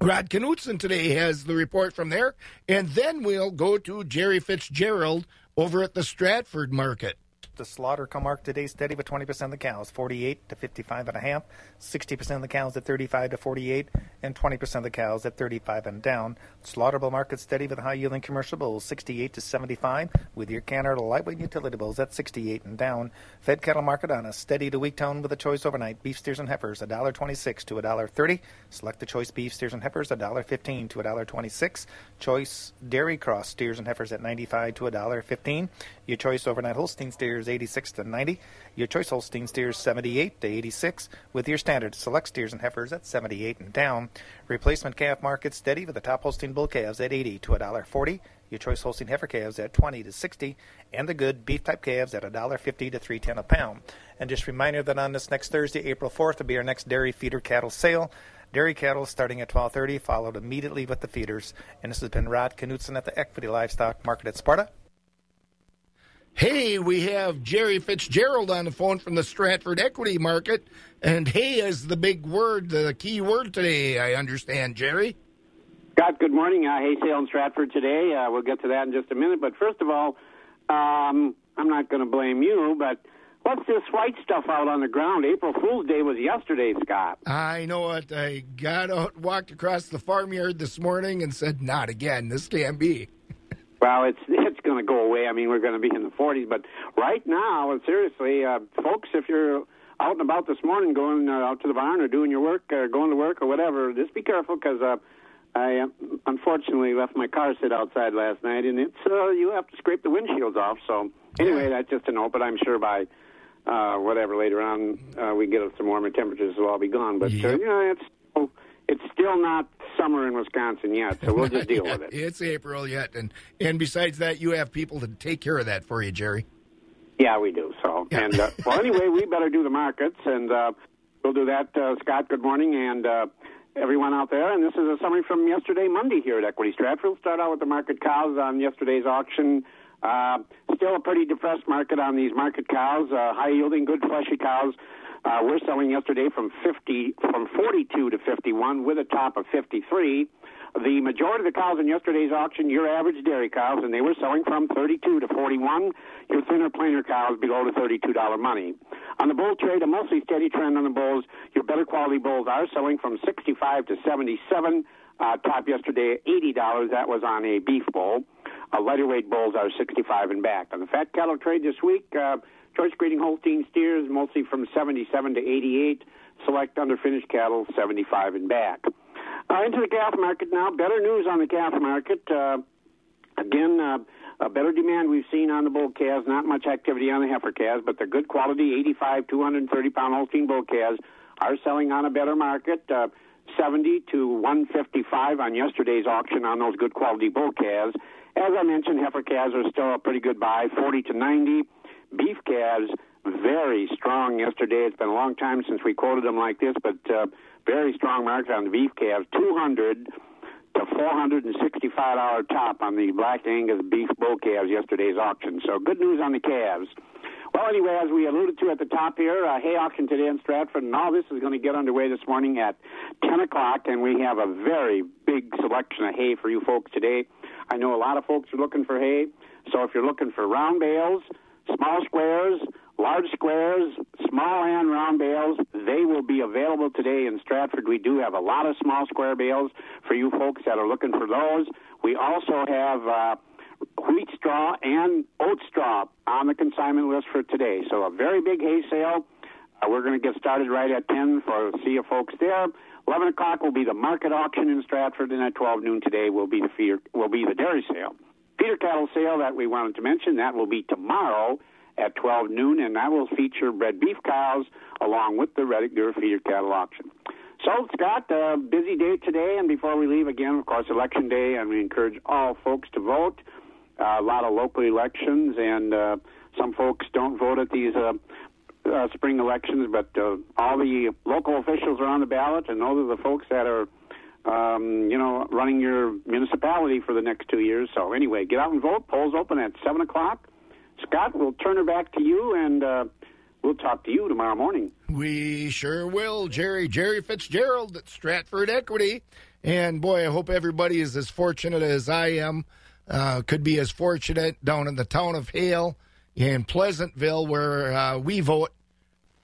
Rod Knutson today has the report from there, and then we'll go to Jerry Fitzgerald over at the Stratford market.
The slaughter come mark today steady with 20% of the cows, 48 to 55 and a half, 60% of the cows at 35 to 48, and 20% of the cows at 35 and down. Slaughterable market steady with high yielding commercial bulls, 68 to 75, with your canner lightweight utility bulls at 68 and down. Fed cattle market on a steady to weak tone with a choice overnight. Beef steers and heifers, $1.26 to $1.30. Select the choice beef steers and heifers, $1.15 to $1.26. Choice dairy cross steers and heifers at 95 to $1.15. Your choice overnight Holstein steers, 86 to 90. Your choice Holstein steers, 78 to 86. With your standard select steers and heifers at 78 and down. Replacement calf market steady with the top Holstein bull calves at 80 to $1.40. Your choice Holstein heifer calves at 20 to 60, and the good beef type calves at $1.50 to 310 a pound. And just a reminder that on this next Thursday, April 4th, will be our next dairy feeder cattle sale. Dairy cattle starting at 12:30, followed immediately with the feeders. And this has been Rod Knutson at the Equity Livestock Market at Sparta.
Hey, we have Jerry Fitzgerald on the phone from the Stratford Equity Market, and hey is the big word, the key word today. I understand, Jerry.
Scott, good morning. Uh, hay sale in Stratford today. Uh, we'll get to that in just a minute. But first of all, um, I'm not going to blame you, but what's this white stuff out on the ground? April Fool's Day was yesterday, Scott.
I know it. I got out, walked across the farmyard this morning, and said, "Not again. This can't be."
Well, it's it's going to go away. I mean, we're going to be in the 40s, but right now, and seriously, uh, folks, if you're out and about this morning, going uh, out to the barn or doing your work, or going to work or whatever, just be careful because uh, I uh, unfortunately left my car sit outside last night, and it's uh, you have to scrape the windshields off. So anyway, that's just a note. But I'm sure by uh, whatever later on uh, we get some warmer temperatures, it'll all be gone. But uh,
Yep.
you know, it's it's still not summer in Wisconsin yet, so we'll just deal with it.
It's April yet, and and besides that, you have people to take care of that for you, Jerry.
Yeah, we do. So, and uh, well, anyway, we better do the markets, and uh, we'll do that. Uh, Scott, good morning, and uh, everyone out there. And this is a summary from yesterday, Monday, here at Equity Stratford. We'll start out with the market cows on yesterday's auction. Uh, still a pretty depressed market on these market cows. Uh, high yielding, good fleshy cows. Uh, we're selling yesterday from 50, from 42 to 51, with a top of 53. The majority of the cows in yesterday's auction, your average dairy cows, and they were selling from 32 to 41. Your thinner, plainer cows below the $32 money. On the bull trade, a mostly steady trend on the bulls. Your better quality bulls are selling from 65 to 77. Uh, top yesterday, $80. That was on a beef bull. Uh, lighter weight bulls are 65 and back. On the fat cattle trade this week, uh, choice breeding Holstein steers mostly from 77 to 88. Select underfinished cattle 75 and back. Uh, into the calf market now. Better news on the calf market. Uh, again, uh, a better demand we've seen on the bull calves. Not much activity on the heifer calves, but the good quality 85, 230 pound Holstein bull calves are selling on a better market. Uh, 70 to 155 on yesterday's auction on those good quality bull calves. As I mentioned, heifer calves are still a pretty good buy, 40 to 90. Beef calves, very strong yesterday. It's been a long time since we quoted them like this, but uh, very strong market on the beef calves, 200 to $465 top on the Black Angus beef bull calves yesterday's auction. So good news on the calves. Well, anyway, as we alluded to at the top here, uh, hay auction today in Stratford, and all this is going to get underway this morning at 10 o'clock, and we have a very big selection of hay for you folks today. I know a lot of folks are looking for hay, so if you're looking for round bales, small squares, large squares, small and round bales, they will be available today in Stratford. We do have a lot of small square bales for you folks that are looking for those. We also have uh, wheat straw and oat straw on the consignment list for today. So a very big hay sale. Uh, we're going to get started right at 10 for see you folks there. 11 o'clock will be the market auction in Stratford, and at 12 noon today will be the feeder, will be the dairy sale. Feeder cattle sale that we wanted to mention that will be tomorrow at 12 noon, and that will feature bred beef cows along with the Reddick-Dürr feeder cattle auction. So, Scott, a busy day today, and before we leave, again, of course, election day, and we encourage all folks to vote. Uh, a lot of local elections, and uh, some folks don't vote at these uh, uh, spring elections, but uh, all the local officials are on the ballot, and those are the folks that are, um, you know, running your municipality for the next two years. So, anyway, get out and vote. Polls open at 7 o'clock. Scott, we'll turn her back to you, and uh, we'll talk to you tomorrow morning.
We sure will, Jerry. Jerry Fitzgerald at Stratford Equity. And boy, I hope everybody is as fortunate as I am. Uh, could be as fortunate down in the town of Hale in Pleasantville, where uh, we vote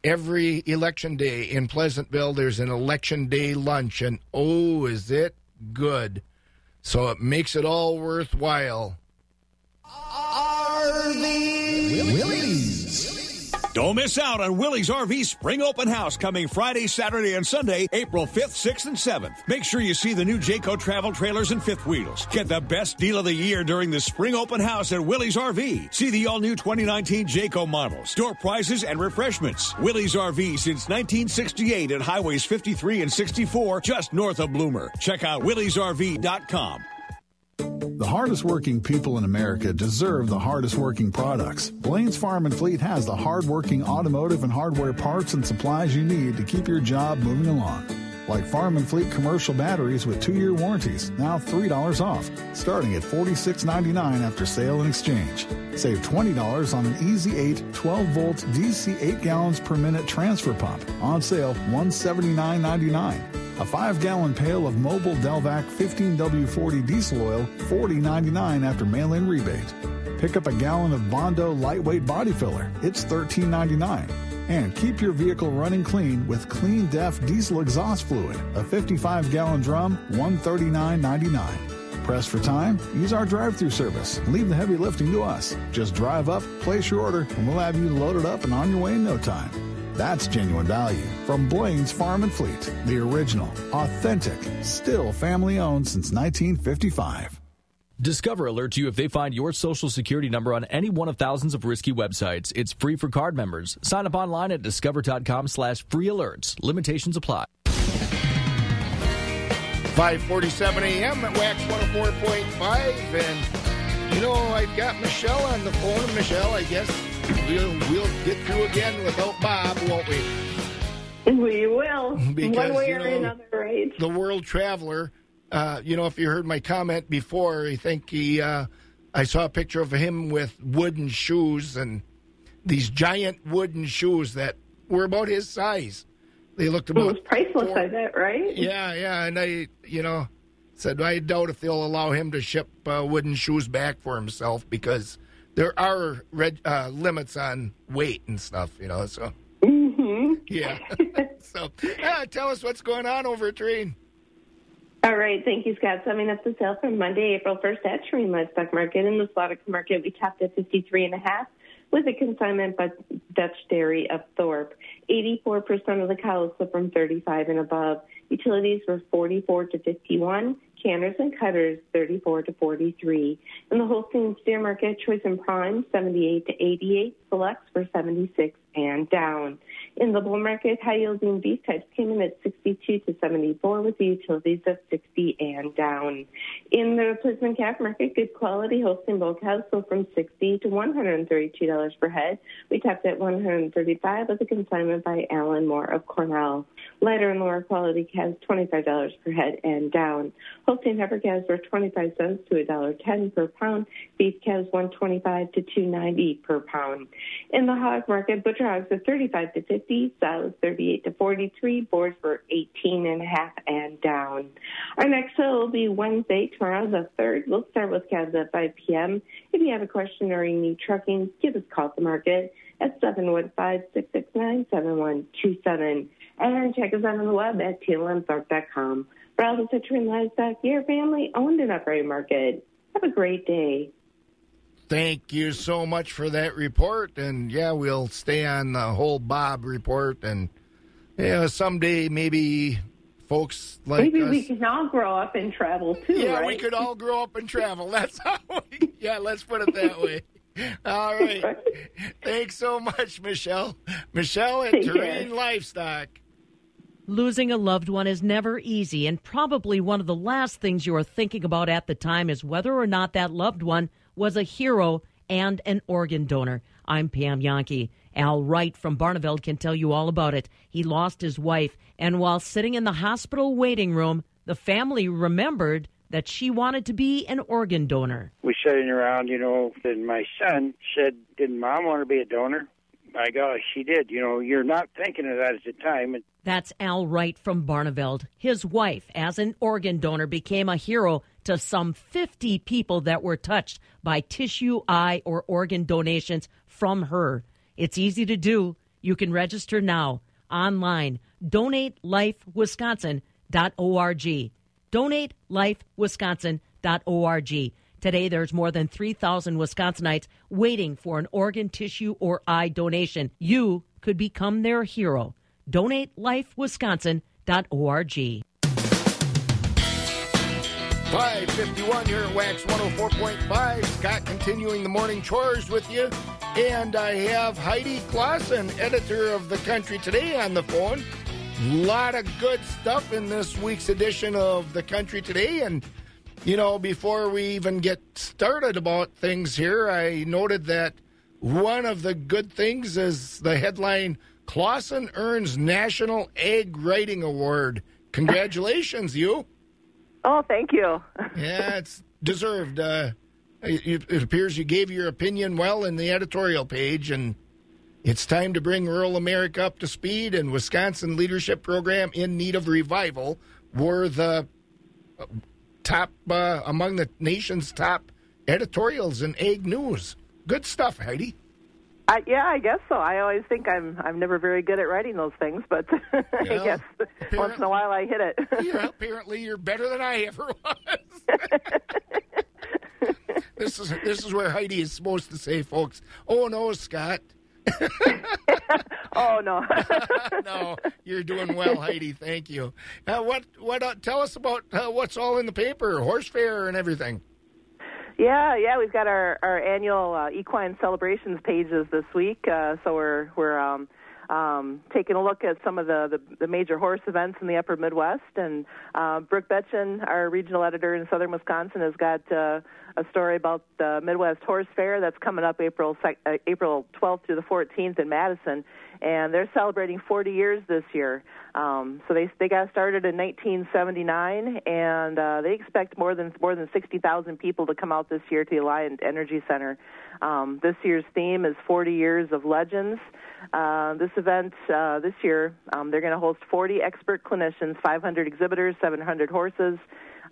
every election day. In Pleasantville, there's an election day lunch, and oh, is it good! So it makes it all worthwhile.
Willie's. Don't miss out on Willie's RV Spring Open House coming Friday, Saturday, and Sunday, April 5th, 6th, and 7th. Make sure you see the new Jayco travel trailers and fifth wheels. Get the best deal of the year during the Spring Open House at Willie's RV. See the all new 2019 Jayco models, store prizes, and refreshments. Willie's RV since 1968 at Highways 53 and 64, just north of Bloomer. Check out williesrv.com.
The hardest working people in America deserve the hardest working products. Blaine's Farm and Fleet has the hard working automotive and hardware parts and supplies you need to keep your job moving along. Like Farm and Fleet commercial batteries with two year warranties, now $3 off, starting at $46.99 after sale and exchange. Save $20 on an Easy 8 12 volt DC 8 gallons per minute transfer pump, on sale $179.99. A 5 gallon pail of Mobil Delvac 15W40 diesel oil, $40.99 after mail in rebate. Pick up a gallon of Bondo lightweight body filler, it's $13.99. And keep your vehicle running clean with Clean Def diesel exhaust fluid, a 55 gallon drum, $139.99. Press for time? Use our drive through service. Leave the heavy lifting to us. Just drive up, place your order, and we'll have you loaded up and on your way in no time. That's genuine value from Blaine's Farm and Fleet, the original, authentic, still family owned since 1955.
Discover alerts you if they find your social security number on any one of thousands of risky websites. It's free for card members. Sign up online at discover.com slash free alerts. Limitations apply.
547 a.m. at WAXX 104.5. And, you know, I've got Michelle on the phone. Michelle, I guess we'll, we'll get through again without Bob, won't we?
We will.
Because,
One way
you
or another, right?
The world traveler, uh, you know, if you heard my comment before, I think he, uh, I saw a picture of him with wooden shoes and these giant wooden shoes that were about his size. They looked
It was priceless,
four-
I bet, right?
Yeah, yeah, and I, you know, said I doubt if they'll allow him to ship uh, wooden shoes back for himself because there are red, uh, limits on weight and stuff, you know. So,
Mm-hmm.
yeah. so, uh, tell us what's going on over at Train.
All right, thank you, Scott. Summing up the sale from Monday, April 1st at Terrain Livestock Market. In the slaughter market, we topped at 53 and a half with a consignment by Dutch Dairy of Thorpe. 84% of the cows were from 35 and above. Utilities were 44 to 51. Canners and cutters 34 to 43. In the Holstein steer market, choice and prime 78 to 88. Selects were 76 and down. In the bull market, high yielding beef types came in at 62 to 74 with the utilities of 60 and down. In the replacement calf market, good quality Holstein bull cows sold from 60 to $132 per head. We tapped at 135 with a consignment by Alan Moore of Cornell. Lighter and lower quality calves $25 per head and down. Holstein heifer calves were 25 cents to $1.10 per pound. Beef calves 125 to 290 per pound. In the hog market, butcher hogs are 35 to 50, sows 38 to 43, boars were 18 and a half and down. Our next show will be Wednesday, tomorrow the 3rd. We'll start with calves at 5 p.m. If you have a question or you need trucking, give us a call at the market at 715-669-7127. And check us out on the web at tlmthorpe.com. For all the Citroen Livestock, your family owned and operated market. Have a great day.
Thank you so much for that report. And yeah, we'll stay on the whole Bob report. And yeah, someday maybe folks like
Maybe
us,
we can all grow up and travel too,
yeah,
right?
we could all grow up and travel. That's how. We, yeah, let's put it that way. All right. Thanks so much, Michelle. Michelle at. Terrain Livestock.
Losing a loved one is never easy, and probably one of the last things you are thinking about at the time is whether or not that loved one was a hero and an organ donor. I'm Pam Jahnke. Al Wright from Barneveld can tell you all about it. He lost his wife, and while sitting in the hospital waiting room, the family remembered that she wanted to be an organ donor.
we sitting around, you know, and my son said, "Didn't Mom want to be a donor?" My gosh, she did. You know, you're not thinking of that at the time.
That's Al Wright from Barneveld. His wife, as an organ donor, became a hero to some 50 people that were touched by tissue, eye, or organ donations from her. It's easy to do. You can register now online. DonateLifeWisconsin.org. DonateLifeWisconsin.org. Today, there's more than 3,000 Wisconsinites waiting for an organ, tissue, or eye donation. You could become their hero. DonateLifeWisconsin.org.
551 here at WAXX 104.5. Scott continuing the morning chores with you. And I have Heidi Clausen, editor of The Country Today, on the phone. A lot of good stuff in this week's edition of The Country Today. And, you know, before we even get started about things here, I noted that one of the good things is the headline Clausen earns National Ag Writing Award. Congratulations, you.
Oh, thank you.
yeah, it's deserved. Uh, it, it appears you gave your opinion well in the editorial page, and it's time to bring rural America up to speed. And Wisconsin Leadership Program in need of revival were the top uh, among the nation's top editorials in Ag News. Good stuff, Heidi.
I, yeah, I guess so. I always think I'm I'm never very good at writing those things, but I
Yeah,
guess once in a while I hit it.
yeah, apparently you're better than I ever was. this is this is where Heidi is supposed to say, folks. Oh no, Scott.
oh no,
no, you're doing well, Heidi. Thank you. Uh, what what? Uh, tell us about uh, what's all in the paper, horse fair, and everything.
Yeah, yeah, we've got our our annual uh, equine celebrations pages this week, uh, so we're we're um, um, taking a look at some of the, the the major horse events in the Upper Midwest. And uh, Brooke Betchen, our regional editor in Southern Wisconsin, has got uh, a story about the Midwest Horse Fair that's coming up April uh, April 12th through the 14th in Madison, and they're celebrating 40 years this year. Um, so they they got started in 1979, and uh, they expect more than more than 60,000 people to come out this year to the Alliant Energy Center. Um, this year's theme is 40 years of legends. Uh, this event uh, this year, um, they're going to host 40 expert clinicians, 500 exhibitors, 700 horses,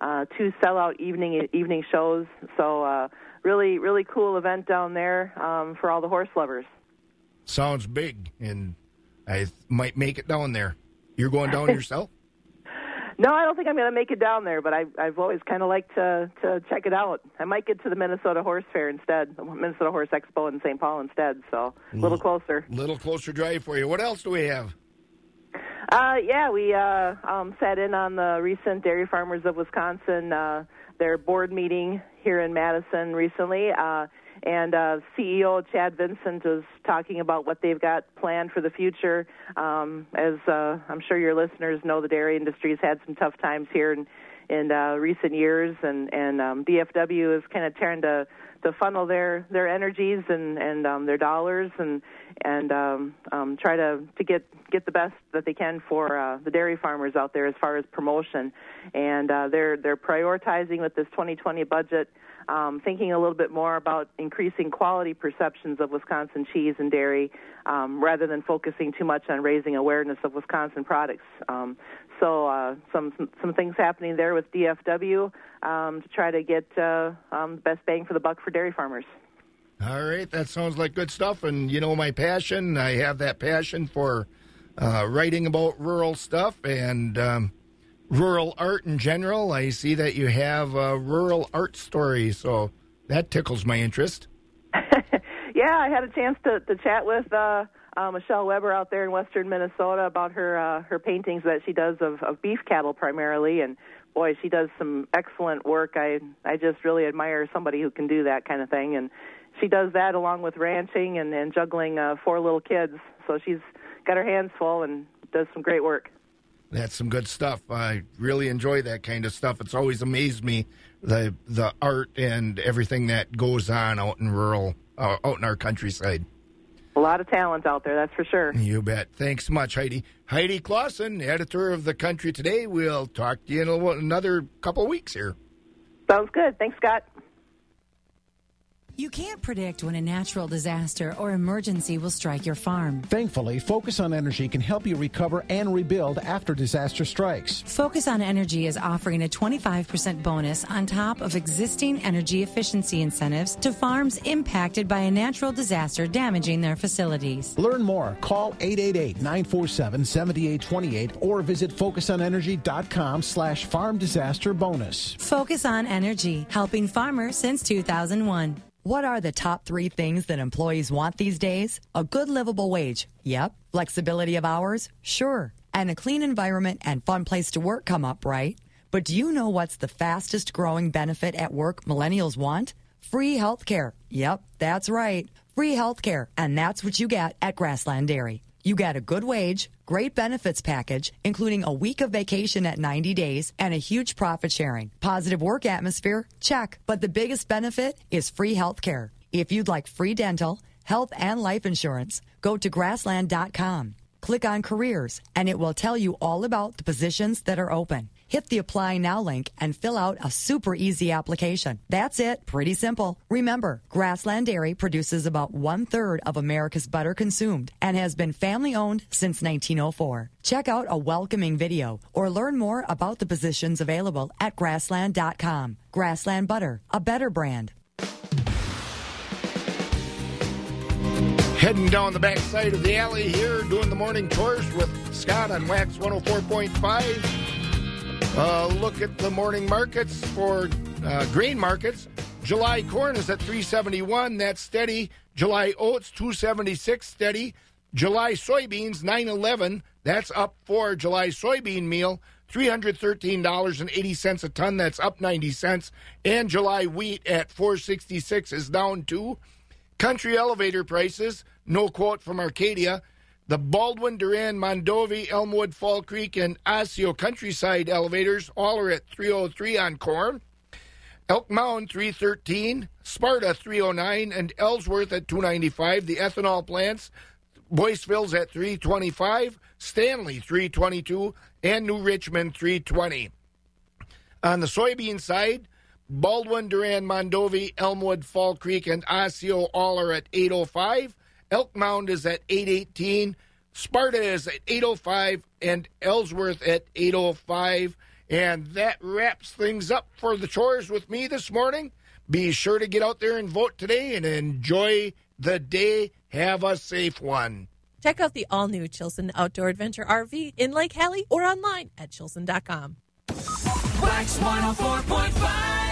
uh, two sellout evening evening shows. So uh, really really cool event down there um, for all the horse lovers.
Sounds big, and I might make it down there. You're going down yourself?
No, I don't think I'm going to make it down there, but I, I've always kind of liked to to check it out. I might get to the Minnesota Horse Fair instead, the Minnesota Horse Expo in St. Paul instead, so a little closer.
Little closer drive for you. What else do we have?
Uh, yeah, we uh, um, sat in on the recent Dairy Farmers of Wisconsin, uh, their board meeting here in Madison recently. Uh, and uh, CEO Chad Vincent was talking about what they've got planned for the future. Um, as uh, I'm sure your listeners know, the dairy industry has had some tough times here in, in uh, recent years, and and um, DFW is kind of trying to to funnel their their energies and and um, their dollars and and um, um, try to to get get the best that they can for uh, the dairy farmers out there as far as promotion, and uh, they're they're prioritizing with this 2020 budget um, thinking a little bit more about increasing quality perceptions of Wisconsin cheese and dairy um, rather than focusing too much on raising awareness of Wisconsin products. Um, so uh, some, some, some things happening there with DFW um, to try to get uh, um, the best bang for the buck for dairy farmers.
All right, that sounds like good stuff. And you know my passion. I have that passion for uh, writing about rural stuff and um, rural art in general. I see that you have a rural art story, so that tickles my interest.
yeah, I had a chance to, to chat with uh, Michelle Weber out there in western Minnesota about her uh, her paintings that she does of, of beef cattle primarily, and boy, she does some excellent work. I I just really admire somebody who can do that kind of thing, and she does that along with ranching and, and juggling uh, four little kids. So she's got her hands full and does some great work.
That's some good stuff. I really enjoy that kind of stuff. It's always amazed me the the art and everything that goes on out in rural, uh, out in our countryside.
A lot of talent out there, that's for sure.
You bet. Thanks much, Heidi. Heidi Clausen, editor of the Country Today. We'll talk to you in another couple weeks here.
Sounds good. Thanks, Scott.
You can't predict when a natural disaster or emergency will strike your farm.
Thankfully, Focus on Energy can help you recover and rebuild after disaster strikes.
Focus on Energy is offering a 25% bonus on top of existing energy efficiency incentives to farms impacted by a natural disaster damaging their facilities.
Learn more. Call 888-947-7828 or visit focusonenergy.com slash farm disaster bonus.
Focus on Energy, helping farmers since 2001.
What are the top three things that employees want these days? A good livable wage. Yep. Flexibility of hours? Sure. And a clean environment and fun place to work come up, right? But do you know what's the fastest growing benefit at work millennials want? Free health care. Yep, that's right. Free health care. And that's what you get at Grassland Dairy. You get a good wage, great benefits package, including a week of vacation at 90 days and a huge profit sharing. Positive work atmosphere? Check. But the biggest benefit is free health care. If you'd like free dental, health, and life insurance, go to grassland.com. Click on careers, and it will tell you all about the positions that are open. Hit the apply now link and fill out a super easy application. That's it. Pretty simple. Remember, Grassland Dairy produces about one third of America's butter consumed and has been family owned since 1904. Check out a welcoming video or learn more about the positions available at grassland.com. Grassland Butter, a better brand.
Heading down the backside of the alley here, doing the morning chores with Scott on WAXX 104.5. Look at the morning markets for uh, grain markets. July corn is at 371. That's steady. July oats 276 steady. July soybeans 911. That's up for July soybean meal. $313.80 a ton. That's up 90 cents. And July wheat at 466 is down too. Country elevator prices, no quote from Arcadia. The Baldwin, Durand, Mondovi, Elmwood, Fall Creek, and Osseo Countryside elevators all are at 303 on corn. Elk Mound 313, Sparta 309, and Ellsworth at 295. The ethanol plants, Boyceville's at 325, Stanley 322, and New Richmond 320. On the soybean side, Baldwin, Durand, Mondovi, Elmwood, Fall Creek, and Osseo all are at 805. Elk Mound is at 818. Sparta is at 805 and Ellsworth at 805. And that wraps things up for the chores with me this morning. Be sure to get out there and vote today and enjoy the day. Have a safe one.
Check out the all new Chilson Outdoor Adventure RV in Lake Hallie or online at chilson.com.
WAXX 104.5